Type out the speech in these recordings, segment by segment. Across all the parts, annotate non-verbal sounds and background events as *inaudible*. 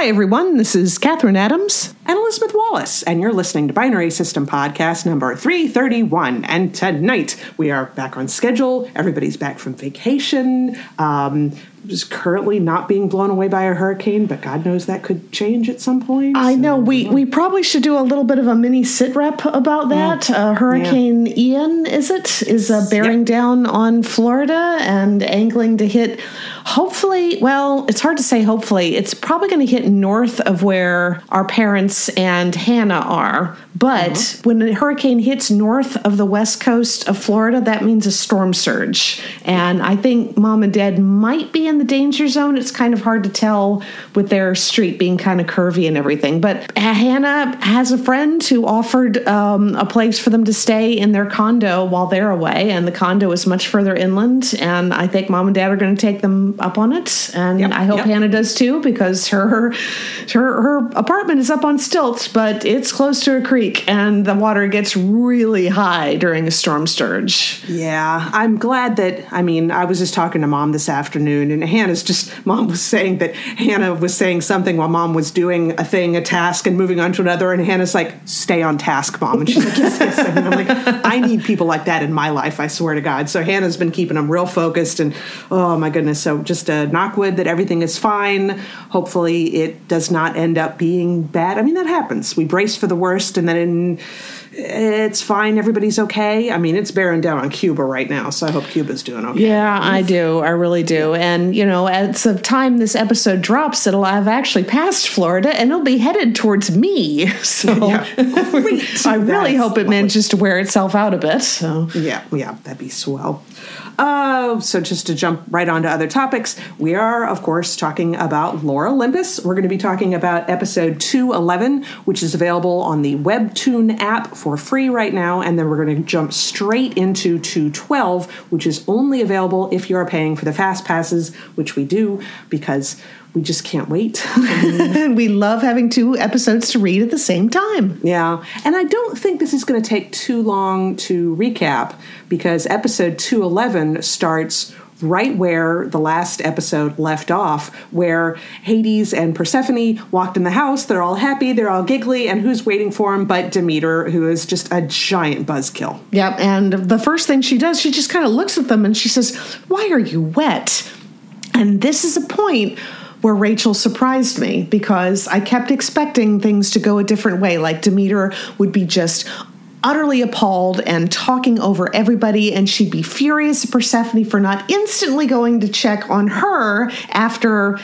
Hi, everyone. This is Kathryn Adams. and Elizabeth Wallace, and you're listening to Binary System Podcast number 331. And tonight we are back on schedule. Everybody's back from vacation. Um, just currently not being blown away by a hurricane, but God knows that could change at some point. I know we, we probably should do a little bit of a mini sit rep about that. Uh, Hurricane Ian, is it, is uh, bearing down on Florida and angling to hit, hopefully, well, it's hard to say hopefully. It's probably going to hit north of where our parents and Hannah are. But when a hurricane hits north of the west coast of Florida, that means a storm surge. And I think mom and dad might be in the danger zone. It's kind of hard to tell with their street being kind of curvy and everything. But Hannah has a friend who offered um, a place for them to stay in their condo while they're away. And the condo is much further inland. And I think mom and dad are going to take them up on it. And Yep, I hope yep. Hannah does too because her, her her apartment is up on stilts, but it's close to a creek and the water gets really high during a storm surge. Yeah, I'm glad that. I mean, I was just talking to mom this afternoon, and Hannah's just. *laughs* Mom was saying that Hannah was saying something while mom was doing a thing, a task, and moving on to another, and Hannah's like, "Stay on task, mom." And she's like, "Yes, yes." And I'm like, "I need people like that in my life. I swear to God." So Hannah's been keeping them real focused, and oh my goodness. So just a knock wood that everything is fine. Hopefully, it does not end up being bad. I mean, that happens. We brace for the worst, and then. It's fine. Everybody's okay. I mean, it's bearing down on Cuba right now, so I hope Cuba's doing okay. Yeah, I do. I really do. And, you know, at the time this episode drops, it'll have actually passed Florida and it'll be headed towards me. *laughs* So *laughs* Yeah. *laughs* I really hope it lovely. manages to wear itself out a bit. So. Yeah, yeah, that'd be swell. Uh, so just to jump right on to other topics, we are, of course, talking about Lore Olympus. We're going to be talking about episode 211, which is available on the Webtoon app for free right now. And then we're going to jump straight into 212, which is only available if you are paying for the fast passes, which we do because we just can't wait. And *laughs* we love having two episodes to read at the same time. Yeah, and I don't think this is going to take too long to recap because episode 211 starts right where the last episode left off, where Hades and Persephone walked in the house. They're all happy, they're all giggly, and who's waiting for them but Demeter, who is just a giant buzzkill. Yep. And the first thing she does, she just kind of looks at them and she says, Why are you wet? And this is a point where Rachel surprised me because I kept expecting things to go a different way. Like Demeter would be just utterly appalled and talking over everybody, and she'd be furious at Persephone for not instantly going to check on her after.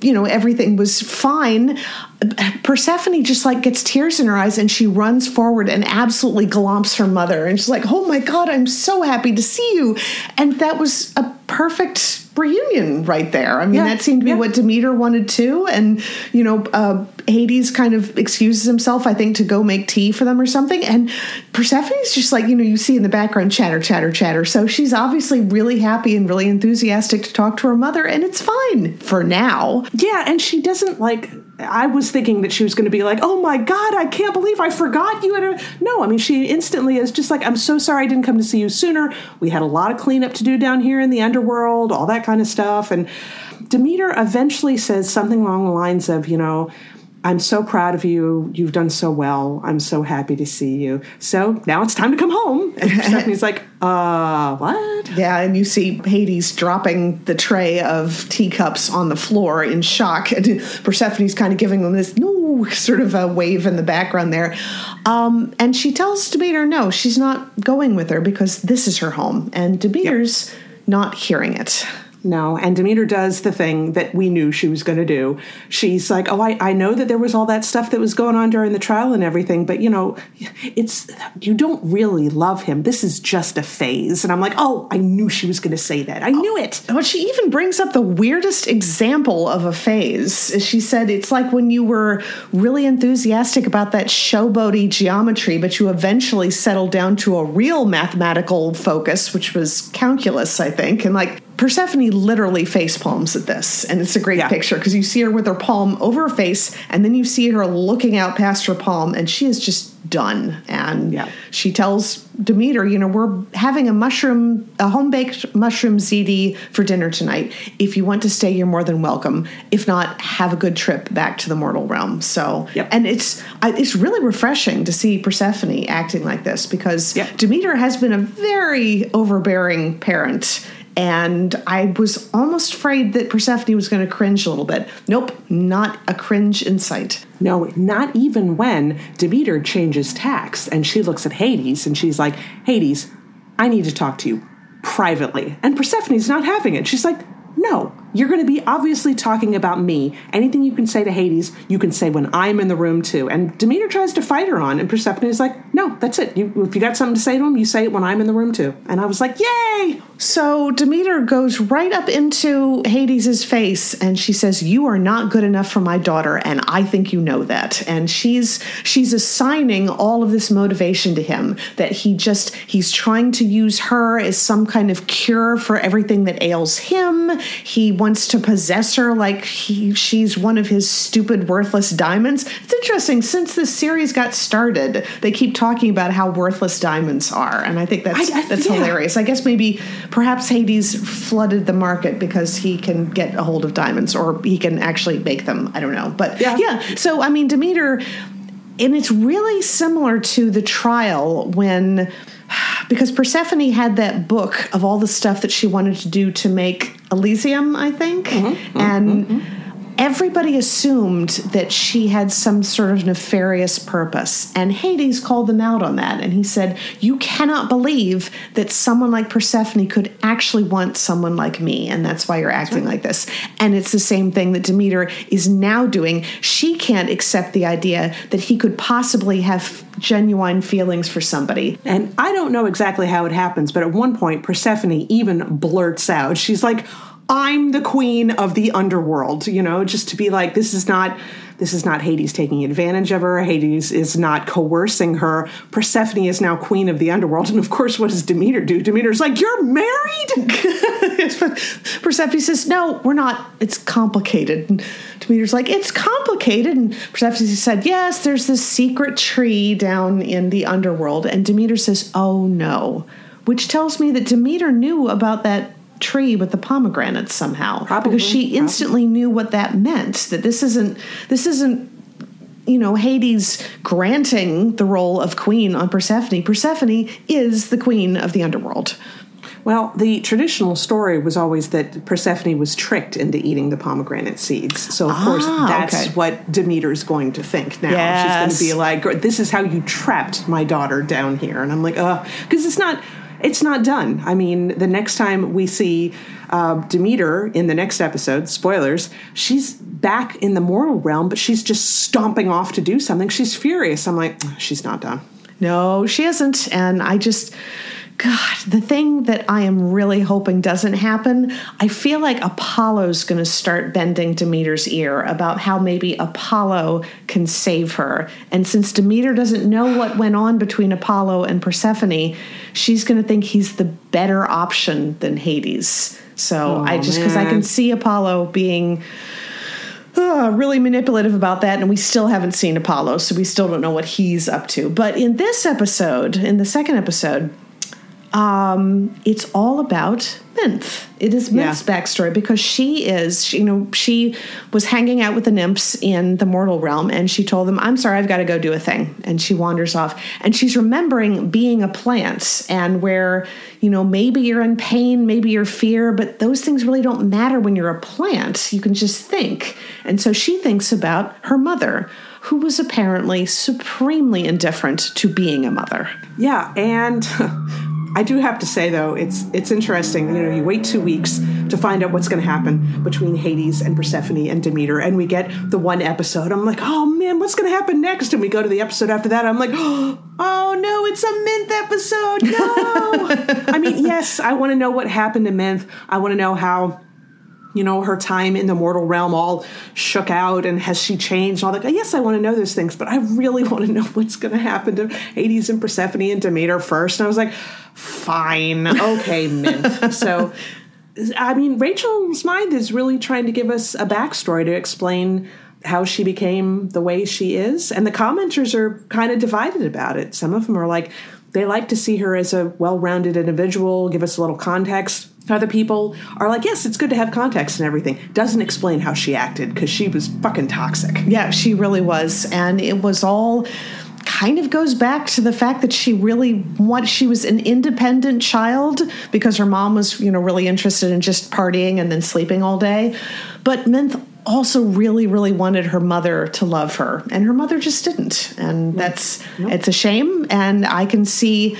You know, everything was fine. Persephone just like gets tears in her eyes and she runs forward and absolutely glomps her mother. And she's like, Oh my God, I'm so happy to see you. And that was a perfect reunion right there. I mean, Yeah, that seemed to be yeah. what Demeter wanted too. And, you know, uh, Hades kind of excuses himself, I think, to go make tea for them or something. And Persephone's just like, you know, you see in the background chatter, chatter, chatter. So she's obviously really happy and really enthusiastic to talk to her mother. And it's fine for now. Yeah, and she doesn't like. I was thinking that she was going to be like, "Oh my god, I can't believe I forgot you." And no. I mean, she instantly is just like, "I'm so sorry I didn't come to see you sooner. We had a lot of cleanup to do down here in the underworld, all that kind of stuff." And Demeter eventually says something along the lines of, "You know." I'm so proud of you. You've done so well. I'm so happy to see you. So now it's time to come home. And *laughs* Persephone's like, uh, what? Yeah, and you see Hades dropping the tray of teacups on the floor in shock. And *laughs* Persephone's kind of giving them this no sort of a wave in the background there. Um, and she tells Demeter no, she's not going with her because this is her home. And Demeter's not hearing it. No, and Demeter does the thing that we knew she was going to do. She's like, "Oh, I, I know that there was all that stuff that was going on during the trial and everything, but you know, it's you don't really love him. This is just a phase." And I'm like, "Oh, I knew she was going to say that. I oh, knew it." But she even brings up the weirdest example of a phase. She said it's like when you were really enthusiastic about that showboaty geometry, but you eventually settled down to a real mathematical focus, which was calculus, I think. And like Persephone literally face palms at this, and it's a great Yeah. picture because you see her with her palm over her face, and then you see her looking out past her palm, and she is just done. And Yeah. she tells Demeter, you know, we're having a mushroom, a home baked mushroom ziti for dinner tonight. If you want to stay, you're more than welcome. If not, have a good trip back to the mortal realm. So, Yep. and it's it's really refreshing to see Persephone acting like this because Yep. Demeter has been a very overbearing parent. And I was almost afraid that Persephone was going to cringe a little bit. Nope, not a cringe in sight. No, not even when Demeter changes tacks and she looks at Hades and she's like, Hades, I need to talk to you privately. And Persephone's not having it. She's like, no, you're going to be obviously talking about me. Anything you can say to Hades, you can say when I'm in the room too. And Demeter tries to fight her on, and Persephone is like, no, that's it. You, if you got something to say to him, you say it when I'm in the room too. And I was like, yay! So Demeter goes right up into Hades's face and she says, "You are not good enough for my daughter, and I think you know that." And she's she's assigning all of this motivation to him that he just he's trying to use her as some kind of cure for everything that ails him. He wants to possess her like he she's one of his stupid worthless diamonds. It's interesting since this series got started, they keep talking about how worthless diamonds are, and I think that's I- I- that's yeah. hilarious. I guess maybe perhaps Hades flooded the market because he can get a hold of diamonds or he can actually make them. I don't know. But Yeah. yeah, so I mean Demeter and it's really similar to the trial when because Persephone had that book of all the stuff that she wanted to do to make Elysium, I think. Mm-hmm. and mm-hmm. Everybody assumed that she had some sort of nefarious purpose. And Hades called them out on that. And he said, You cannot believe that someone like Persephone could actually want someone like me. And that's why you're acting like this. And it's the same thing that Demeter is now doing. She can't accept the idea that he could possibly have genuine feelings for somebody. And I don't know exactly how it happens, but at one point, Persephone even blurts out, she's like, I'm the queen of the underworld, you know, just to be like, this is not. This is not Hades taking advantage of her. Hades is not coercing her. Persephone is now queen of the underworld. And of course, what does Demeter do? Demeter's like, You're married? *laughs* Persephone says, No, we're not. It's complicated. And Demeter's like, It's complicated. And Persephone said, Yes, there's this secret tree down in the underworld. And Demeter says, Oh no. Which tells me that Demeter knew about that tree with the pomegranates somehow. Probably, Because she instantly knew what that meant. That this isn't this isn't you know, Hades granting the role of queen on Persephone. Persephone is the queen of the underworld. Well, the traditional story was always that Persephone was tricked into eating the pomegranate seeds. So, of course, Ah, that's okay. what Demeter's going to think now. Yes. She's going to be like, "This is how you trapped my daughter down here," and I'm like, "Uh," because it's not. It's not done. I mean, the next time we see uh, Demeter in the next episode, spoilers, she's back in the mortal realm, but she's just stomping off to do something. She's furious. I'm like, she's not done. No, she isn't. And I just, God, the thing that I am really hoping doesn't happen, I feel like Apollo's going to start bending Demeter's ear about how maybe Apollo can save her. And since Demeter doesn't know what went on between Apollo and Persephone, she's going to think he's the better option than Hades. So I just, because I can see Apollo being. uh, really manipulative about that, and we still haven't seen Apollo, so we still don't know what he's up to. But in this episode, in the second episode, um, it's all about Minthe. It is Minthe's backstory because she is, she, you know, she was hanging out with the nymphs in the mortal realm, and she told them, "I'm sorry, I've got to go do a thing," and she wanders off, and she's remembering being a plant and where, you know, maybe you're in pain, maybe you're fear, but those things really don't matter when you're a plant. You can just think, and so she thinks about her mother. Who was apparently supremely indifferent to being a mother. Yeah, and *laughs* I do have to say though, it's it's interesting. You know, you wait two weeks to find out what's going to happen between Hades and Persephone and Demeter, and we get the one episode. I'm like, oh man, what's going to happen next? And we go to the episode after that. I'm like, *gasps* oh no, it's a Mint episode. No, *laughs* I mean, yes, I want to know what happened to Mint. I want to know how you know, her time in the mortal realm all shook out and has she changed? All that. Yes, I want to know those things, but I really *laughs* want to know what's going to happen to Hades and Persephone and Demeter first. And I was like, fine, okay, Mint. *laughs* so I mean, Rachel Smythe is really trying to give us a backstory to explain how she became the way she is. And the commenters are kind of divided about it. Some of them are like, they like to see her as a well rounded individual, give us a little context. Other people are like, yes, it's good to have context and everything. Doesn't explain how she acted because she was fucking toxic. Yeah, she really was. And it was all kind of goes back to the fact that she really what she was an independent child because her mom was you know really interested in just partying and then sleeping all day but Minthe also really really wanted her mother to love her and her mother just didn't and that's nope. it's a shame and i can see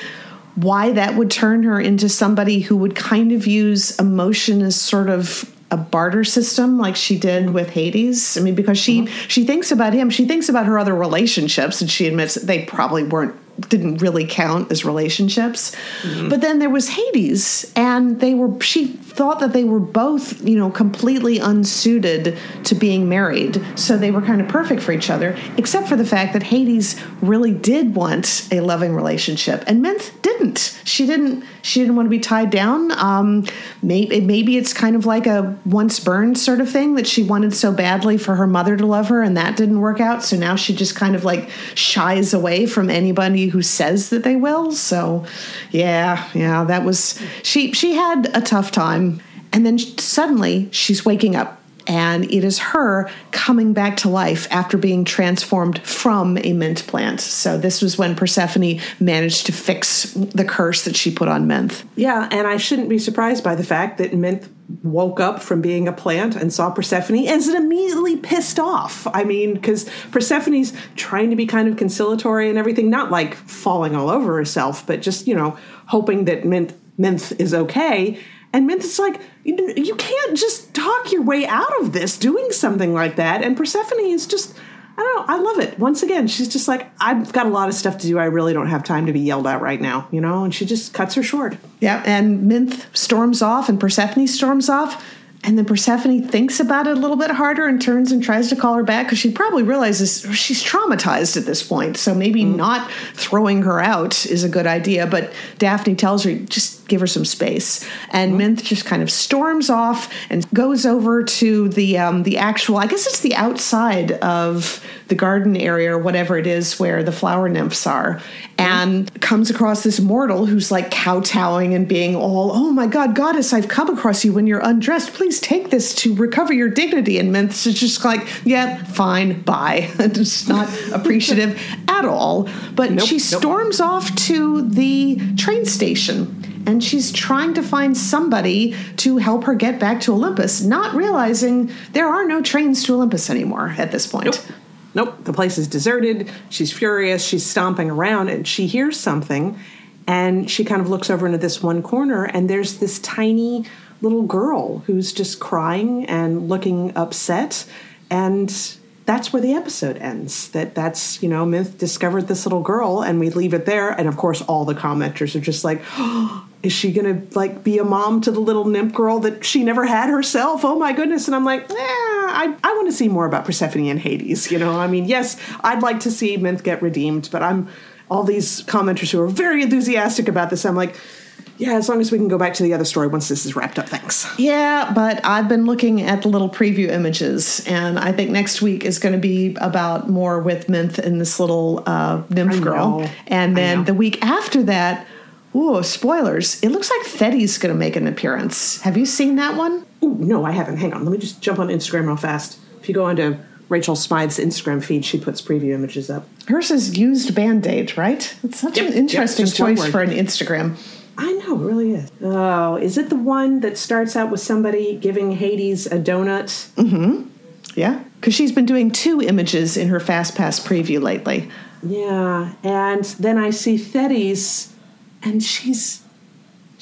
why that would turn her into somebody who would kind of use emotion as sort of a barter system like she did with Hades. I mean, because she mm-hmm. she thinks about him, she thinks about her other relationships, and she admits they probably weren't didn't really count as relationships. Mm-hmm. But then there was Hades, and they were she thought that they were both, you know, completely unsuited to being married. So they were kind of perfect for each other, except for the fact that Hades really did want a loving relationship, and Minthe didn't. She didn't. She didn't want to be tied down. Um, maybe maybe it's kind of like a once burned sort of thing that she wanted so badly for her mother to love her, and that didn't work out. So now she just kind of like shies away from anybody who says that they will. So, yeah, yeah, that was she. She had a tough time, and then suddenly she's waking up and it is her coming back to life after being transformed from a mint plant. So this was when Persephone managed to fix the curse that she put on Minthe. Yeah, and I shouldn't be surprised by the fact that Minthe woke up from being a plant and saw Persephone and is immediately pissed off. I mean, because Persephone's trying to be kind of conciliatory and everything, not like falling all over herself, but just, you know, hoping that Minthe, Minthe is okay. And Minthe is like, you, you can't just talk your way out of this doing something like that. And Persephone is just, I don't know, I love it. Once again, she's just like, I've got a lot of stuff to do. I really don't have time to be yelled at right now, you know? And she just cuts her short. Yeah, and Minthe storms off and Persephone storms off and then Persephone thinks about it a little bit harder and turns and tries to call her back because she probably realizes she's traumatized at this point. So maybe mm. not throwing her out is a good idea. But Daphne tells her, just give her some space. And mm. Minthe just kind of storms off and goes over to the um, the actual, I guess it's the outside of the garden area or whatever it is where the flower nymphs are and comes across this mortal who's like kowtowing and being all, oh my God, goddess, I've come across you when you're undressed. Please take this to recover your dignity. And Minthe's just like, yeah, fine, bye. *laughs* just not appreciative at all. But nope, she storms nope. off to the train station and she's trying to find somebody to help her get back to Olympus, not realizing there are no trains to Olympus anymore at this point. Nope. Nope, the place is deserted. She's furious. She's stomping around and she hears something and she kind of looks over into this one corner and there's this tiny little girl who's just crying and looking upset and that's where the episode ends. That that's you know Minthe discovered this little girl and we leave it there. And of course all the commenters are just like oh, *gasps* is she gonna like be a mom to the little nymph girl that she never had herself? Oh my goodness. And i'm like eh, i, I want to see more about persephone and hades you know? I mean yes i'd like to see Minthe get redeemed but i'm all these commenters who are very enthusiastic about this i'm like yeah, as long as we can go back to the other story once this is wrapped up, thanks. Yeah, but I've been looking at the little preview images, and I think next week is going to be about more with Minthe and this little uh, nymph girl. And then the week after that, Ooh, spoilers. It looks like Thetis going to make an appearance. Have you seen that one? Ooh, no, I haven't. Hang on. Let me just jump on Instagram real fast. If you go onto Rachel Smythe's Instagram feed, she puts preview images up. Hers is used band aid, right? It's such yep, an interesting yep, choice for an Instagram. I know, it really is. Oh, is it the one that starts out with somebody giving Hades a donut? Mm-hmm. Yeah, because she's been doing two images in her Fast Pass preview lately. Yeah, and then I see Thetis and she's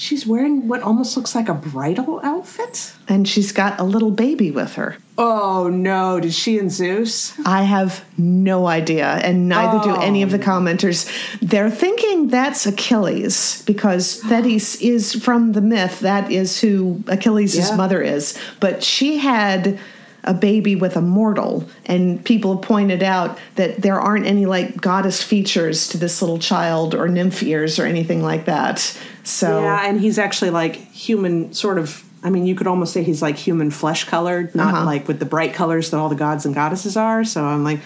she's wearing what almost looks like a bridal outfit? And she's got a little baby with her. Oh no. Did she and zeus? I have no idea and neither oh. do any of the oh. commenters. They're thinking that's achilles because thetis is from the myth that is who achilles' yeah. mother is. But she had a baby with a mortal and people have pointed out that there aren't any like goddess features to this little child or nymph ears or anything like that so yeah and he's actually like human sort of I mean, you could almost say he's like human flesh colored, not Uh-huh. like with the bright colors that all the gods and goddesses are. So I'm like,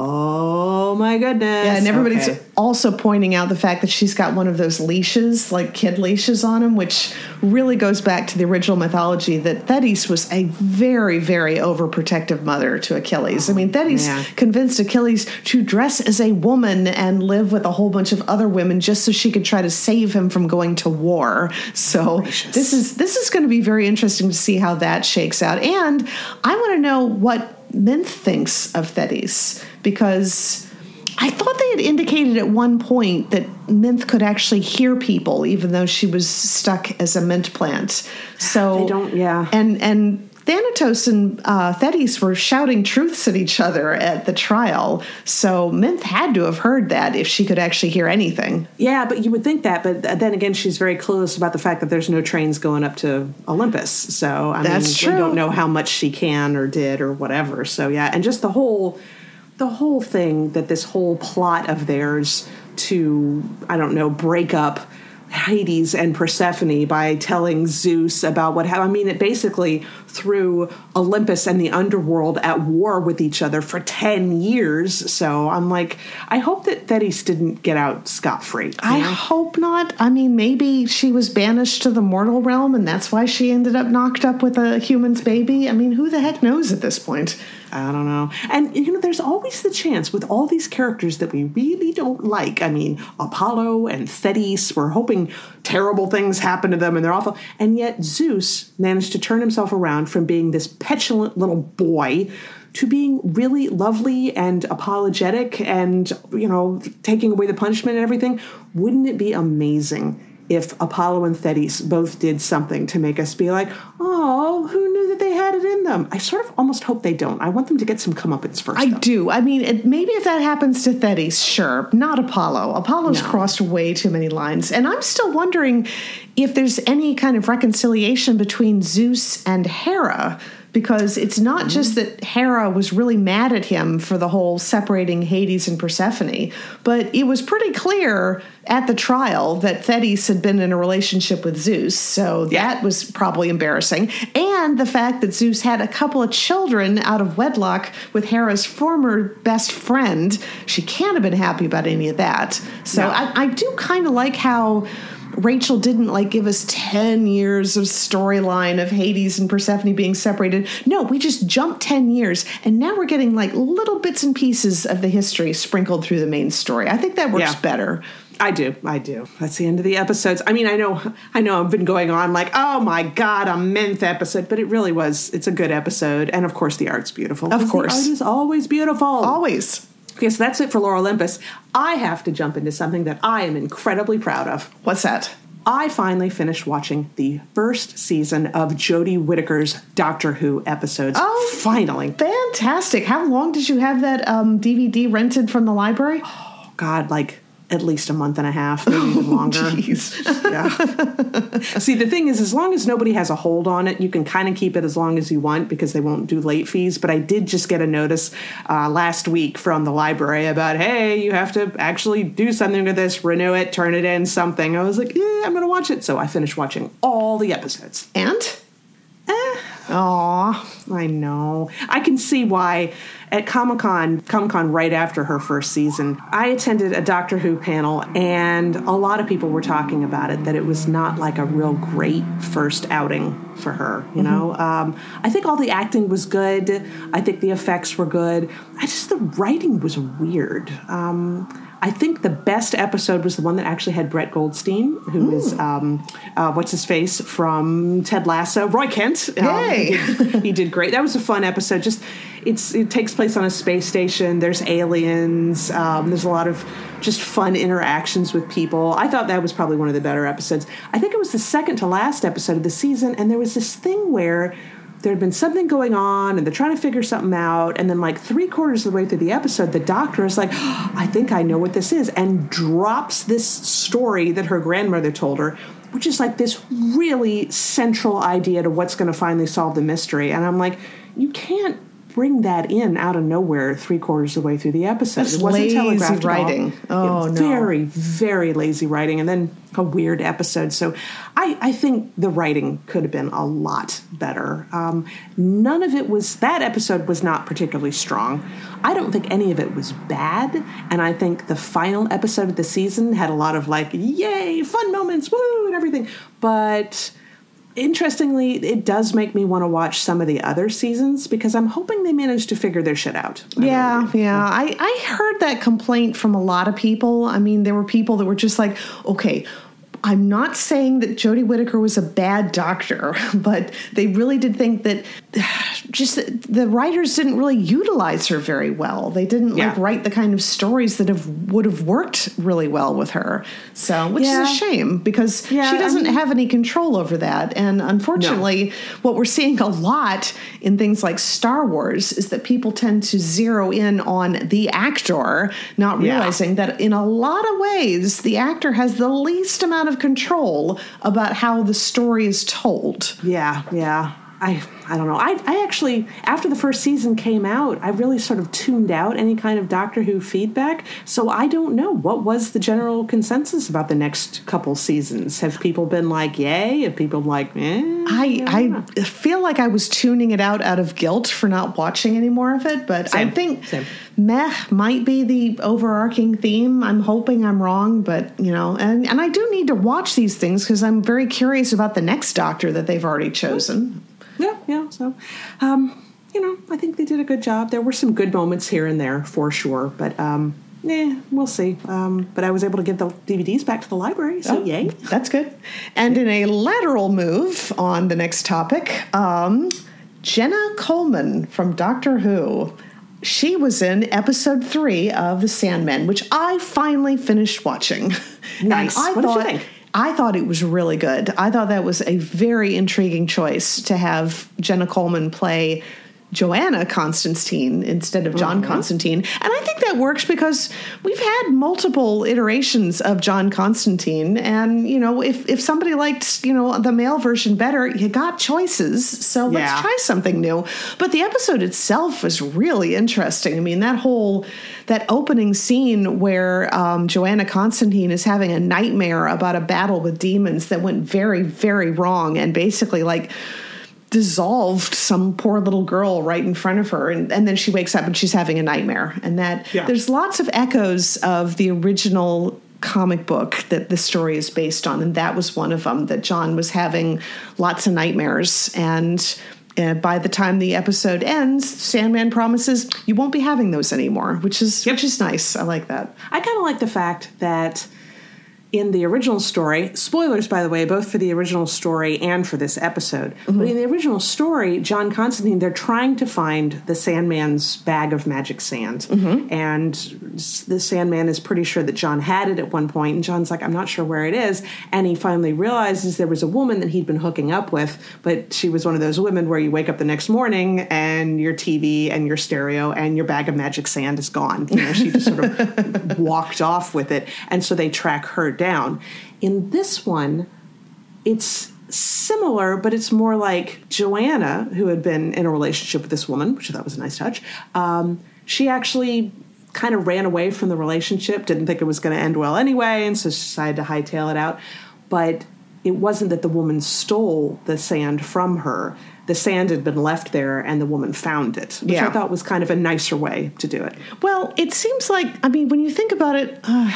oh my goodness. Yeah, and everybody's Okay. also pointing out the fact that she's got one of those leashes, like kid leashes on him, which really goes back to the original mythology that Thetis was a very, very overprotective mother to Achilles. I mean, Thetis Yeah. convinced Achilles to dress as a woman and live with a whole bunch of other women just so she could try to save him from going to war. So Gracious. this is this is going to be very interesting to see how that shakes out. And I want to know what Minthe thinks of Thetis because I thought they had indicated at one point that Minthe could actually hear people, even though she was stuck as a mint plant. So They don't- yeah. And and Thanatos and uh, Thetis were shouting truths at each other at the trial. So Minthe had to have heard that if she could actually hear anything. Yeah, but you would think that. But then again, she's very clueless about the fact that there's no trains going up to Olympus. So I That's mean, true. we don't know how much she can or did or whatever. So yeah, and just the whole, the whole thing that this whole plot of theirs to I don't know break up Hades and Persephone by telling Zeus about what happened. I mean, it basically threw Olympus and the underworld at war with each other for 10 years. So I'm like, I hope that Thetis didn't get out scot free. I hope not. I mean, maybe she was banished to the mortal realm and that's why she ended up knocked up with a human's baby. I mean, who the heck knows at this point? I don't know. And you know, there's always the chance with all these characters that we really don't like. I mean, Apollo and Thetis, we're hoping terrible things happen to them and they're awful. And yet Zeus managed to turn himself around from being this petulant little boy to being really lovely and apologetic and, you know, taking away the punishment and everything. Wouldn't it be amazing? If Apollo and Thetis both did something to make us be like, oh, who knew that they had it in them? I sort of almost hope they don't. I want them to get some comeuppance first. I though. do. I mean, it, maybe if that happens to Thetis, sure. Not Apollo. Apollo's No. crossed way too many lines. And I'm still wondering if there's any kind of reconciliation between Zeus and Hera. Because it's not Mm-hmm. just that Hera was really mad at him for the whole separating Hades and Persephone, but it was pretty clear at the trial that Thetis had been in a relationship with Zeus. So Yeah. that was probably embarrassing. And the fact that Zeus had a couple of children out of wedlock with Hera's former best friend, she can't have been happy about any of that. So No. I, I do kind of like how. Rachel didn't like give us 10 years of storyline of Hades and Persephone being separated. No, we just jumped 10 years and now we're getting like little bits and pieces of the history sprinkled through the main story. I think that works Yeah. better. I do. I do. That's the end of the episodes. I mean, I know, I know, I've been going on like, oh my god, a Minthe episode, but it really was. It's a good episode, and of course, the art's beautiful. Of course. the art is always beautiful. Always. Okay, so that's it for Lore Olympus. I have to jump into something that I am incredibly proud of. What's that? I finally finished watching the first season of Jodie Whittaker's Doctor Who episodes. Oh. finally! Fantastic. How long did you have that um, DVD rented from the library? Oh, God, like at least a month and a half, *laughs* maybe even longer. Jeez. *laughs* Yeah. See, the thing is, as long as nobody has a hold on it, you can kind of keep it as long as you want because they won't do late fees. But I did just get a notice uh, last week from the library about, hey, you have to actually do something with this, renew it, turn it in, something. I was like, yeah, I'm going to watch it. So I finished watching all the episodes. And? Aw. I know. I can see why at Comic Con, Comic Con right after her first season, I attended a Doctor Who panel and a lot of people were talking about it, that it was not like a real great first outing for her, you know? Um, I think all the acting was good. I think the effects were good. I just, the writing was weird. Um, I think the best episode was the one that actually had Brett Goldstein, who is um, uh, what's his face from Ted Lasso, Roy Kent. Um, he, did, he did great. That was a fun episode. Just it's it takes place on a space station. There's aliens. Um, there's a lot of just fun interactions with people. I thought that was probably one of the better episodes. I think it was the second to last episode of the season, and there was this thing where there had been something going on and they're trying to figure something out. And then like three quarters of the way through the episode the doctor is like i think i know what this is and drops this story that her grandmother told her which is like this really central idea to what's going to finally solve the mystery. And i'm like you can't bring that in out of nowhere three quarters of the way through the episode. That's it wasn't lazy telegraphed writing. Oh, no. Very, very lazy writing, and then a weird episode. So I, I think the writing could have been a lot better. Um, none of it was, that episode was not particularly strong. I don't think any of it was bad, and I think the final episode of the season had a lot of like, yay, fun moments, woo, and everything. But interestingly, it does make me want to watch some of the other seasons because I'm hoping they managed to figure their shit out. I Yeah, yeah. I, I heard that complaint from a lot of people. I mean, there were people that were just like, okay, I'm not saying that Jodie Whittaker was a bad doctor, *laughs* but they really did think that *sighs* just the writers didn't really utilize her very well. They didn't like write the kind of stories that have would have worked really well with her. So, which Yeah. is a shame because Yeah, she doesn't mean- have any control over that. And unfortunately, what we're seeing a lot in things like Star Wars is that people tend to zero in on the actor, not Yeah. realizing that in a lot of ways, the actor has the least amount of control about how the story is told. Yeah, yeah. I I don't know. I, I actually after the first season came out, I really sort of tuned out any kind of Doctor Who feedback. So I don't know what was the general consensus about the next couple seasons. Have people been like, "Yay"? Have people like, "Eh"? I, I feel like I was tuning it out out of guilt for not watching any more of it, but I think same. meh might be the overarching theme. I'm hoping I'm wrong, but you know, and, and I do need to watch these things because I'm very curious about the next doctor that they've already chosen. Yeah, yeah. So, um, you know, I think they did a good job. There were some good moments here and there for sure, but um, eh, we'll see. Um, but I was able to get the DVDs back to the library, so yay. That's good. And in a lateral move on the next topic, um, Jenna Coleman from Doctor Who. She was in episode three of The Sandman, which I finally finished watching. *laughs* And Nice. I What did you think? I thought it was really good. I thought that was a very intriguing choice to have Jenna Coleman play Joanna Constantine instead of John Constantine. And I think that works because we've had multiple iterations of John Constantine. And, you know, if, if somebody liked, you know, the male version better, you got choices. So let's Yeah. try something new. But the episode itself was really interesting. I mean, that whole that opening scene where um, Joanna Constantine is having a nightmare about a battle with demons that went very, very wrong, and basically like dissolved some poor little girl right in front of her. And, and then she wakes up and she's having a nightmare. And that Yeah. there's lots of echoes of the original comic book that the story is based on. And that was one of them that john was having lots of nightmares. And uh, by the time the episode ends sandman promises you won't be having those anymore which is which is nice. I like that. I kind of like the fact that in the original story, spoilers by the way, both for the original story and for this episode, but mm-hmm. in the original story, John Constantine, they're trying to find the Sandman's bag of magic sand. Mm-hmm. And the Sandman is pretty sure that John had it at one point, and John's like, I'm not sure where it is. And he finally realizes there was a woman that he'd been hooking up with, but she was one of those women where you wake up the next morning and your TV and your stereo and your bag of magic sand is gone. You know, she just sort of *laughs* walked off with it. And so they track her down. In this one, it's similar, but it's more like Joanna, who had been in a relationship with this woman, which I thought was a nice touch. Um, she actually kind of ran away from the relationship, didn't think it was going to end well anyway, and so she decided to hightail it out. But it wasn't that the woman stole the sand from her. The sand had been left there, and the woman found it, which Yeah. I thought was kind of a nicer way to do it. Well, it seems like, I mean, when you think about it, uh,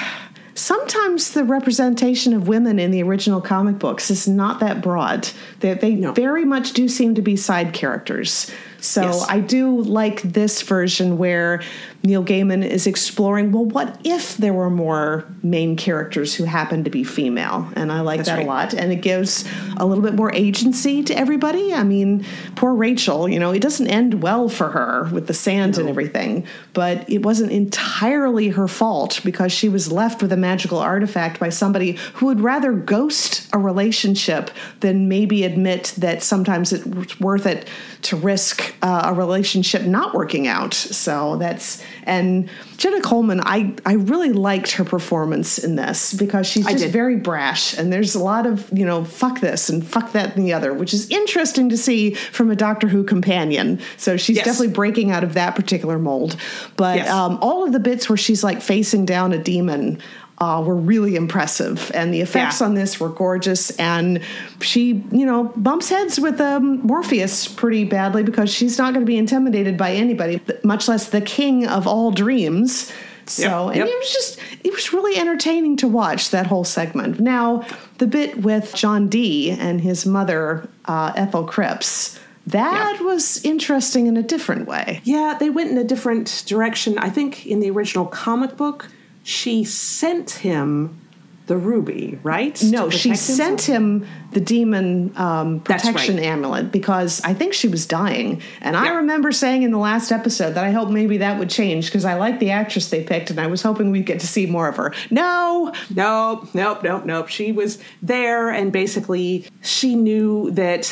sometimes the representation of women in the original comic books is not that broad. They, they No. very much do seem to be side characters. So Yes. I do like this version where Neil Gaiman is exploring well, what if there were more main characters who happen to be female? And I like That's that a lot. And it gives a little bit more agency to everybody. I mean, poor Rachel, you know, it doesn't end well for her with the sand and everything, but it wasn't entirely her fault because she was left with a magical artifact by somebody who would rather ghost a relationship than maybe admit that sometimes it's worth it to risk uh, a relationship not working out. So that's and Jenna Coleman, I I really liked her performance in this because she's just very brash and there's a lot of you know fuck this and fuck that and the other, which is interesting to see from a Doctor Who companion. So she's yes. definitely breaking out of that particular mold. But yes. um, all of the bits where she's like facing down a demon uh, were really impressive, and the effects yeah. on this were gorgeous. And she, you know, bumps heads with um, Morpheus pretty badly because she's not going to be intimidated by anybody, much less the king of all dreams. So, yep, yep. and it was just, it was really entertaining to watch that whole segment. Now, the bit with John Dee and his mother, uh, Ethel Cripps, that yep. was interesting in a different way. Yeah, they went in a different direction. I think in the original comic book, she sent him the ruby, right? No, she sent him the demon um, protection right. amulet because I think she was dying. And yeah. I remember saying in the last episode that I hope maybe that would change because I like the actress they picked and I was hoping we'd get to see more of her. No, nope, nope, nope, nope. She was there and basically she knew that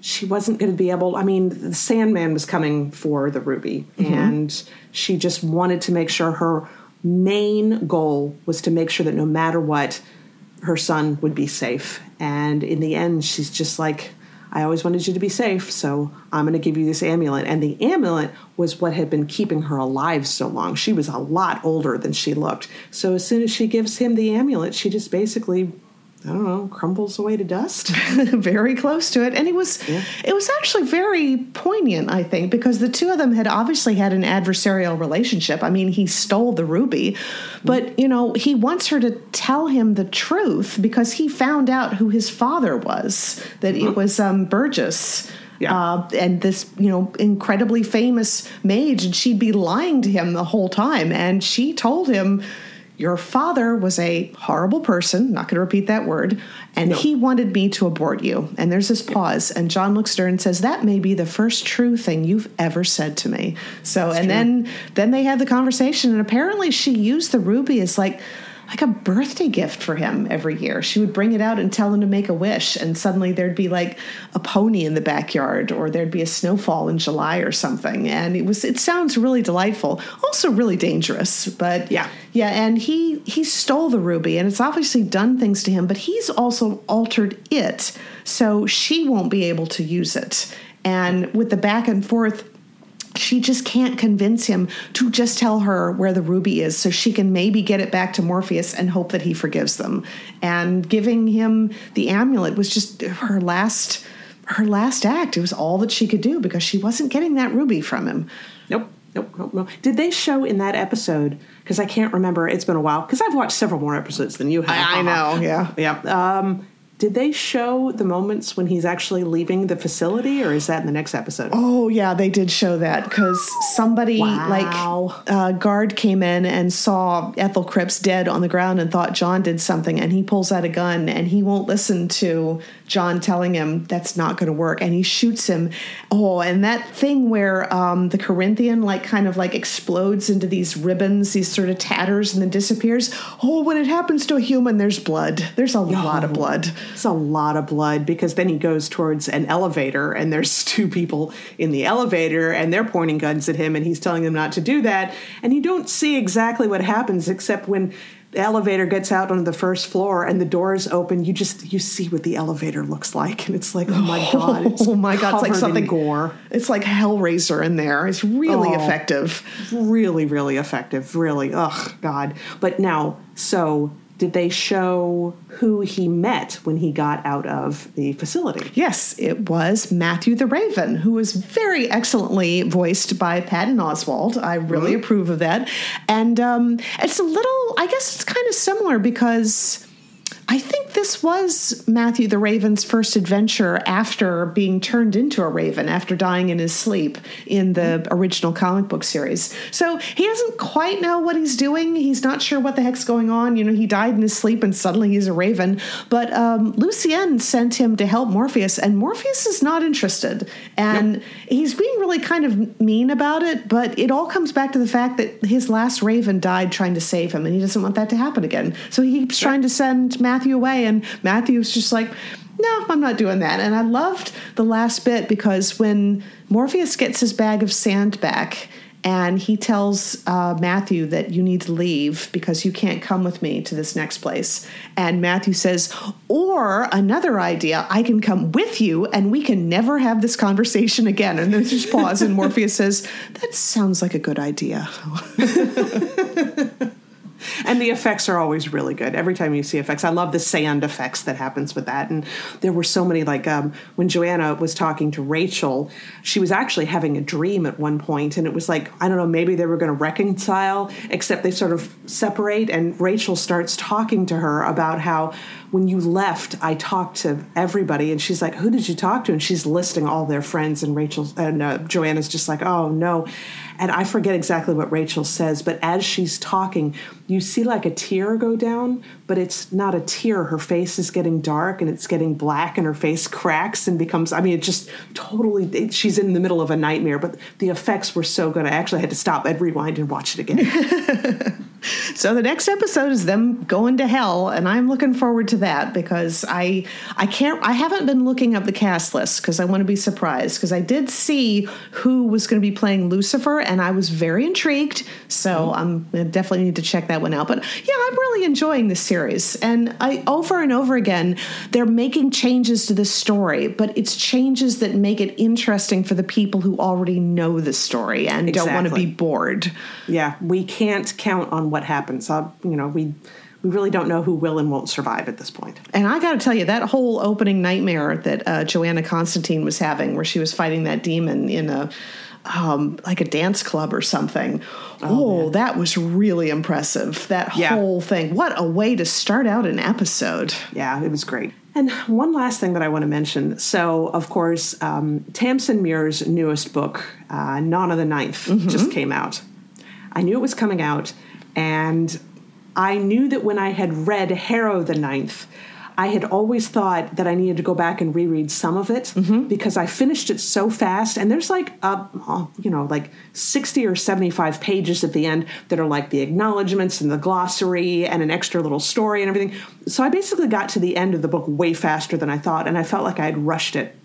she wasn't going to be able. I mean, the Sandman was coming for the ruby, mm-hmm. and she just wanted to make sure her main goal was to make sure that no matter what, her son would be safe. And in the end, she's just like, I always wanted you to be safe, so I'm going to give you this amulet. And the amulet was what had been keeping her alive so long. She was a lot older than she looked. So as soon as she gives him the amulet, she just basically I don't know, crumbles away to dust. *laughs* very close to it. And it was yeah. it was actually very poignant, I think, because the two of them had obviously had an adversarial relationship. I mean, he stole the ruby, but you know, he wants her to tell him the truth because he found out who his father was, that mm-hmm. it was um, Burgess. Yeah. Uh, and this, you know, incredibly famous mage, and she'd be lying to him the whole time. And she told him, your father was a horrible person, not going to repeat that word, and no. he wanted me to abort you. And there's this pause, and John looks at her and says, That may be the first true thing you've ever said to me. So, That's and true. then then they had the conversation, and apparently she used the ruby as like like a birthday gift for him every year. She would bring it out and tell him to make a wish, and suddenly there'd be like a pony in the backyard, or there'd be a snowfall in July or something. And it was it sounds really delightful, also really dangerous. But yeah, yeah. And he he stole the ruby, and it's obviously done things to him, but he's also altered it, so she won't be able to use it. And with the back and forth she just can't convince him to just tell her where the ruby is so she can maybe get it back to Morpheus and hope that he forgives them. And giving him the amulet was just her last her last act. It was all that she could do because she wasn't getting that ruby from him. Nope. Nope, nope, nope. Did they show in that episode? Because I can't remember. It's been a while. Because I've watched several more episodes than you have. I, I know. Yeah. Yeah. Um, did they show the moments when he's actually leaving the facility, or is that in the next episode? Oh yeah, they did show that because somebody wow. like uh, guard came in and saw Ethel Cripps dead on the ground and thought John did something, and he pulls out a gun and he won't listen to John telling him that's not going to work, and he shoots him. Oh, and that thing where um, the Corinthian like kind of like explodes into these ribbons, these sort of tatters, and then disappears. Oh, when it happens to a human, there's blood. There's a oh. lot of blood. It's a lot of blood because then he goes towards an elevator and there's *laughs* two people in the elevator and they're pointing guns at him and he's telling them not to do that. And you don't see exactly what happens except when the elevator gets out on the first floor and the doors open you just you see what the elevator looks like. And it's like oh my *laughs* god oh my god it's like something gore. It's like hellraiser in there. It's really oh, effective. really really effective. Really oh god. But now so did they show who he met when he got out of the facility? Yes, it was Matthew the Raven, who was very excellently voiced by Patton Oswalt. I really mm-hmm. approve of that. And um, it's a little, I guess it's kind of similar because I think this was Matthew the Raven's first adventure after being turned into a raven, after dying in his sleep in the original comic book series. So he doesn't quite know what he's doing. He's not sure what the heck's going on. You know, he died in his sleep and suddenly he's a raven. But um, Lucien sent him to help Morpheus, and Morpheus is not interested. And nope. he's being really kind of mean about it, but it all comes back to the fact that his last raven died trying to save him, and he doesn't want that to happen again. So he keeps trying to send Matthew Matthew away. And Matthew's just like, no, I'm not doing that. And I loved the last bit because when Morpheus gets his bag of sand back and he tells uh, Matthew that you need to leave because you can't come with me to this next place. And Matthew says, or another idea, I can come with you and we can never have this conversation again. And there's just pause, and Morpheus says, That sounds like a good idea. *laughs* and the effects are always really good. Every time you see effects i love the sand effects that happens with that. And there were so many like um, when joanna was talking to rachel she was actually having a dream at one point and it was like i don't know maybe they were going to reconcile except they sort of separate and rachel starts talking to her about how when you left, I talked to everybody, and she's like, "Who did you talk to?" And she's listing all their friends, and Rachel and uh, Joanna's just like, "Oh no," and I forget exactly what Rachel says, but as she's talking, you see like a tear go down, but it's not a tear. Her face is getting dark and it's getting black, and her face cracks and becomes. I mean, it just totally. It, she's in the middle of a nightmare, but the effects were so good. I actually had to stop and rewind and watch it again. *laughs* *laughs* so the next episode is them going to hell, and I'm looking forward to that because I I can't I haven't been looking up the cast list because I want to be surprised because I did see who was going to be playing Lucifer, and I was very intrigued. So mm-hmm. I'm I definitely need to check that one out. But yeah, I'm really enjoying this series, and I over and over again they're making changes to the story, but it's changes that make it interesting for the people who already know the story and exactly. don't want to be bored. Yeah, we can't count on what happens. Uh, you know, we we really don't know who will and won't survive at this point. And I got to tell you, that whole opening nightmare that uh, Johanna Constantine was having, where she was fighting that demon in a um, like a dance club or something. Oh, oh that was really impressive. That yeah. whole thing. What a way to start out an episode. Yeah, it was great. And one last thing that I want to mention. So, of course, um, Tamsyn Muir's newest book, uh, Nona the Ninth, mm-hmm. just came out. I knew it was coming out, and I knew that when I had read Harrow the Ninth, I had always thought that I needed to go back and reread some of it mm-hmm. because I finished it so fast. And there's like, uh, you know, like 60 or 75 pages at the end that are like the acknowledgments and the glossary and an extra little story and everything. So I basically got to the end of the book way faster than I thought. And I felt like I had rushed it.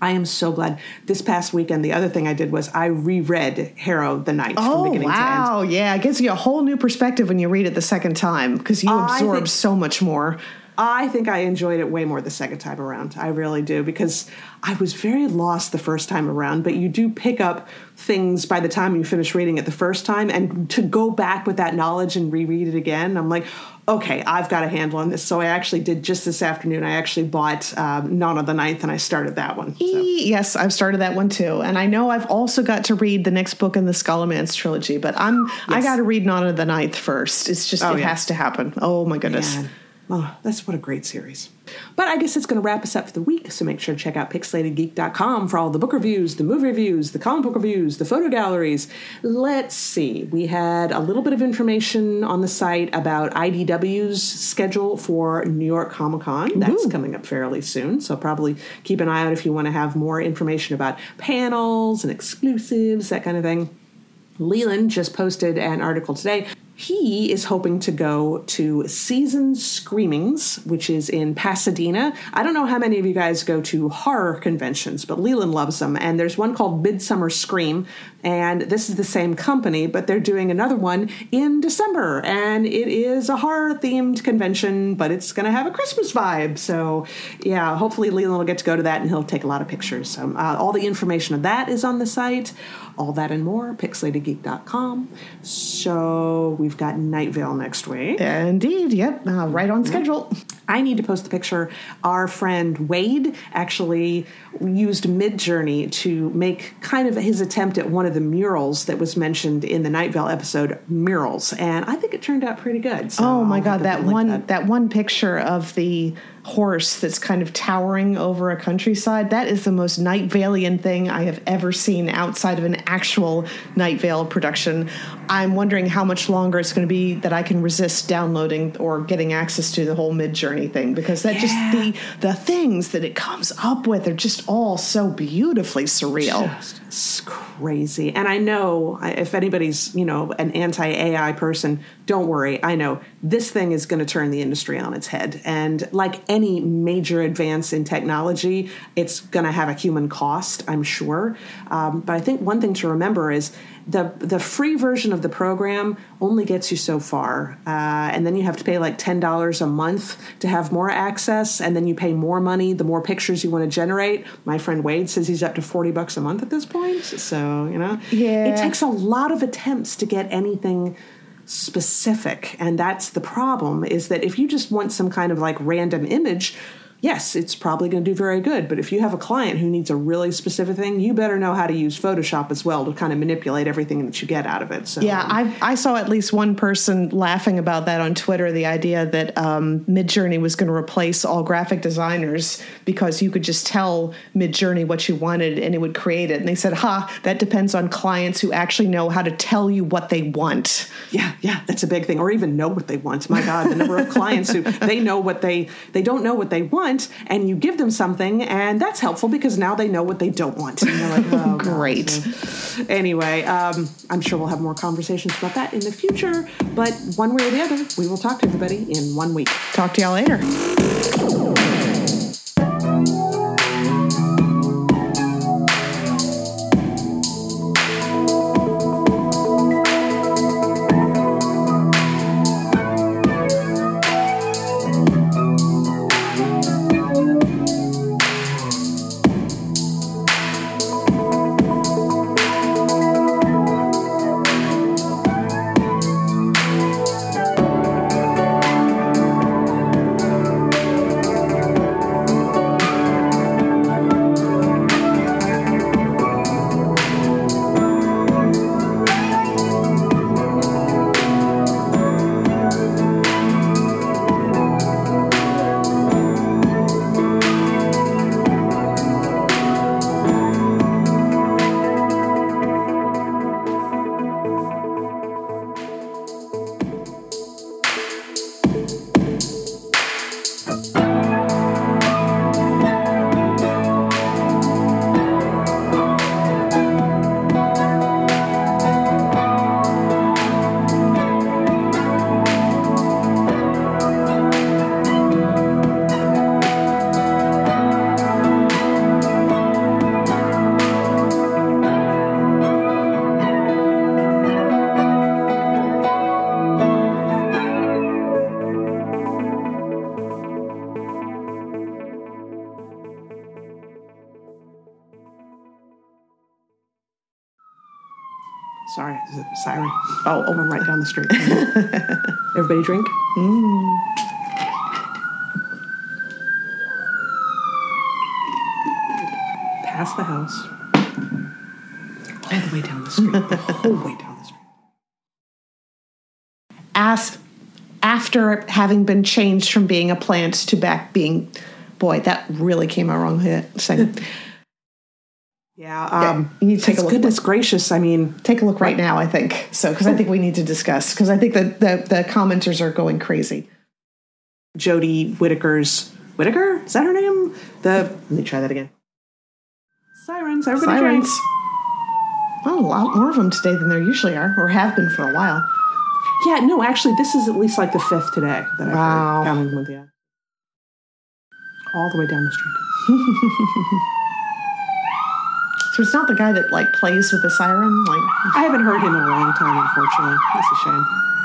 I am so glad. This past weekend, the other thing I did was I reread Harrow the Ninth oh, from beginning wow. to end. Oh, wow, yeah, it gives you a whole new perspective when you read it the second time because you absorb think, so much more. I think I enjoyed it way more the second time around. I really do because I was very lost the first time around, but you do pick up things by the time you finish reading it the first time. And to go back with that knowledge and reread it again, I'm like, okay, I've got a handle on this. So I actually did just this afternoon. I actually bought um, Nona the Ninth and I started that one. So. Yes, I've started that one too. And I know I've also got to read the next book in the Scholomance trilogy, but I'm yes. I got to read Nona the Ninth first. It's just, oh, it yeah. has to happen. Oh my goodness. Man. Oh, that's what a great series. But I guess it's going to wrap us up for the week, so make sure to check out pixelatedgeek.com for all the book reviews, the movie reviews, the comic book reviews, the photo galleries. Let's see. We had a little bit of information on the site about IDW's schedule for New York Comic Con. That's coming up fairly soon, so probably keep an eye out if you want to have more information about panels and exclusives, that kind of thing. Leland just posted an article today he is hoping to go to Season's Screamings, which is in Pasadena. I don't know how many of you guys go to horror conventions, but Leland loves them. And there's one called Midsummer Scream, and this is the same company, but they're doing another one in December. And it is a horror themed convention, but it's going to have a Christmas vibe. So, yeah, hopefully Leland will get to go to that and he'll take a lot of pictures. Um, uh, all the information of that is on the site. All that and more, pixelatedgeek.com. So we've got Night Vale next week. Indeed, yep, uh, right on schedule. I need to post the picture. Our friend Wade actually used Midjourney to make kind of his attempt at one of the murals that was mentioned in the Night Vale episode, murals, and I think it turned out pretty good. So oh my god, that one that. that one picture of the horse that's kind of towering over a countryside. That is the most Night Valian thing I have ever seen outside of an actual Night Vale production. I'm wondering how much longer it's going to be that I can resist downloading or getting access to the whole Midjourney thing because that yeah. just the the things that it comes up with are just all so beautifully surreal. Just crazy. And I know if anybody's, you know, an anti-AI person, don't worry. I know this thing is going to turn the industry on its head. And like any major advance in technology, it's going to have a human cost, I'm sure. Um, but I think one thing to remember is the the free version of the program only gets you so far, uh, and then you have to pay like ten dollars a month to have more access, and then you pay more money the more pictures you want to generate. My friend Wade says he's up to forty bucks a month at this point, so you know, Yeah. it takes a lot of attempts to get anything specific and that's the problem is that if you just want some kind of like random image yes it's probably going to do very good but if you have a client who needs a really specific thing you better know how to use photoshop as well to kind of manipulate everything that you get out of it so Yeah, I, I saw at least one person laughing about that on Twitter. The idea that um, Midjourney was going to replace all graphic designers because you could just tell Midjourney what you wanted and it would create it. And they said, "Ha, that depends on clients who actually know how to tell you what they want." yeah yeah that's a big thing or even know what they want my god the number of clients who they know what they they don't know what they want and you give them something and that's helpful because now they know what they don't want and they're like oh, Great. So, anyway um, i'm sure we'll have more conversations about that in the future but one way or the other we will talk to everybody in one week Talk to y'all later. Sorry is it a siren? Oh, oh, one right down the street. *laughs* Everybody drink? Mm. Past the house. All the way down the street. *laughs* The whole way down the street. As after having been changed from being a plant to back being boy that really came out wrong here second *laughs* yeah, um, you need to take a look. goodness gracious i mean take a look right now i think so because i think we need to discuss because i think that the, the commenters are going crazy Jodie Whittaker's Whittaker? Is that her name? The let me try that again. Sirens, everybody sirens drinks. oh a lot more of them today than there usually are or have been for a while Yeah, no, actually, this is at least like the fifth today that I've Wow. heard, counting with the all the way down the street. *laughs* so it's not the guy that like plays with the siren like I haven't heard him in a long time, unfortunately. That's a shame.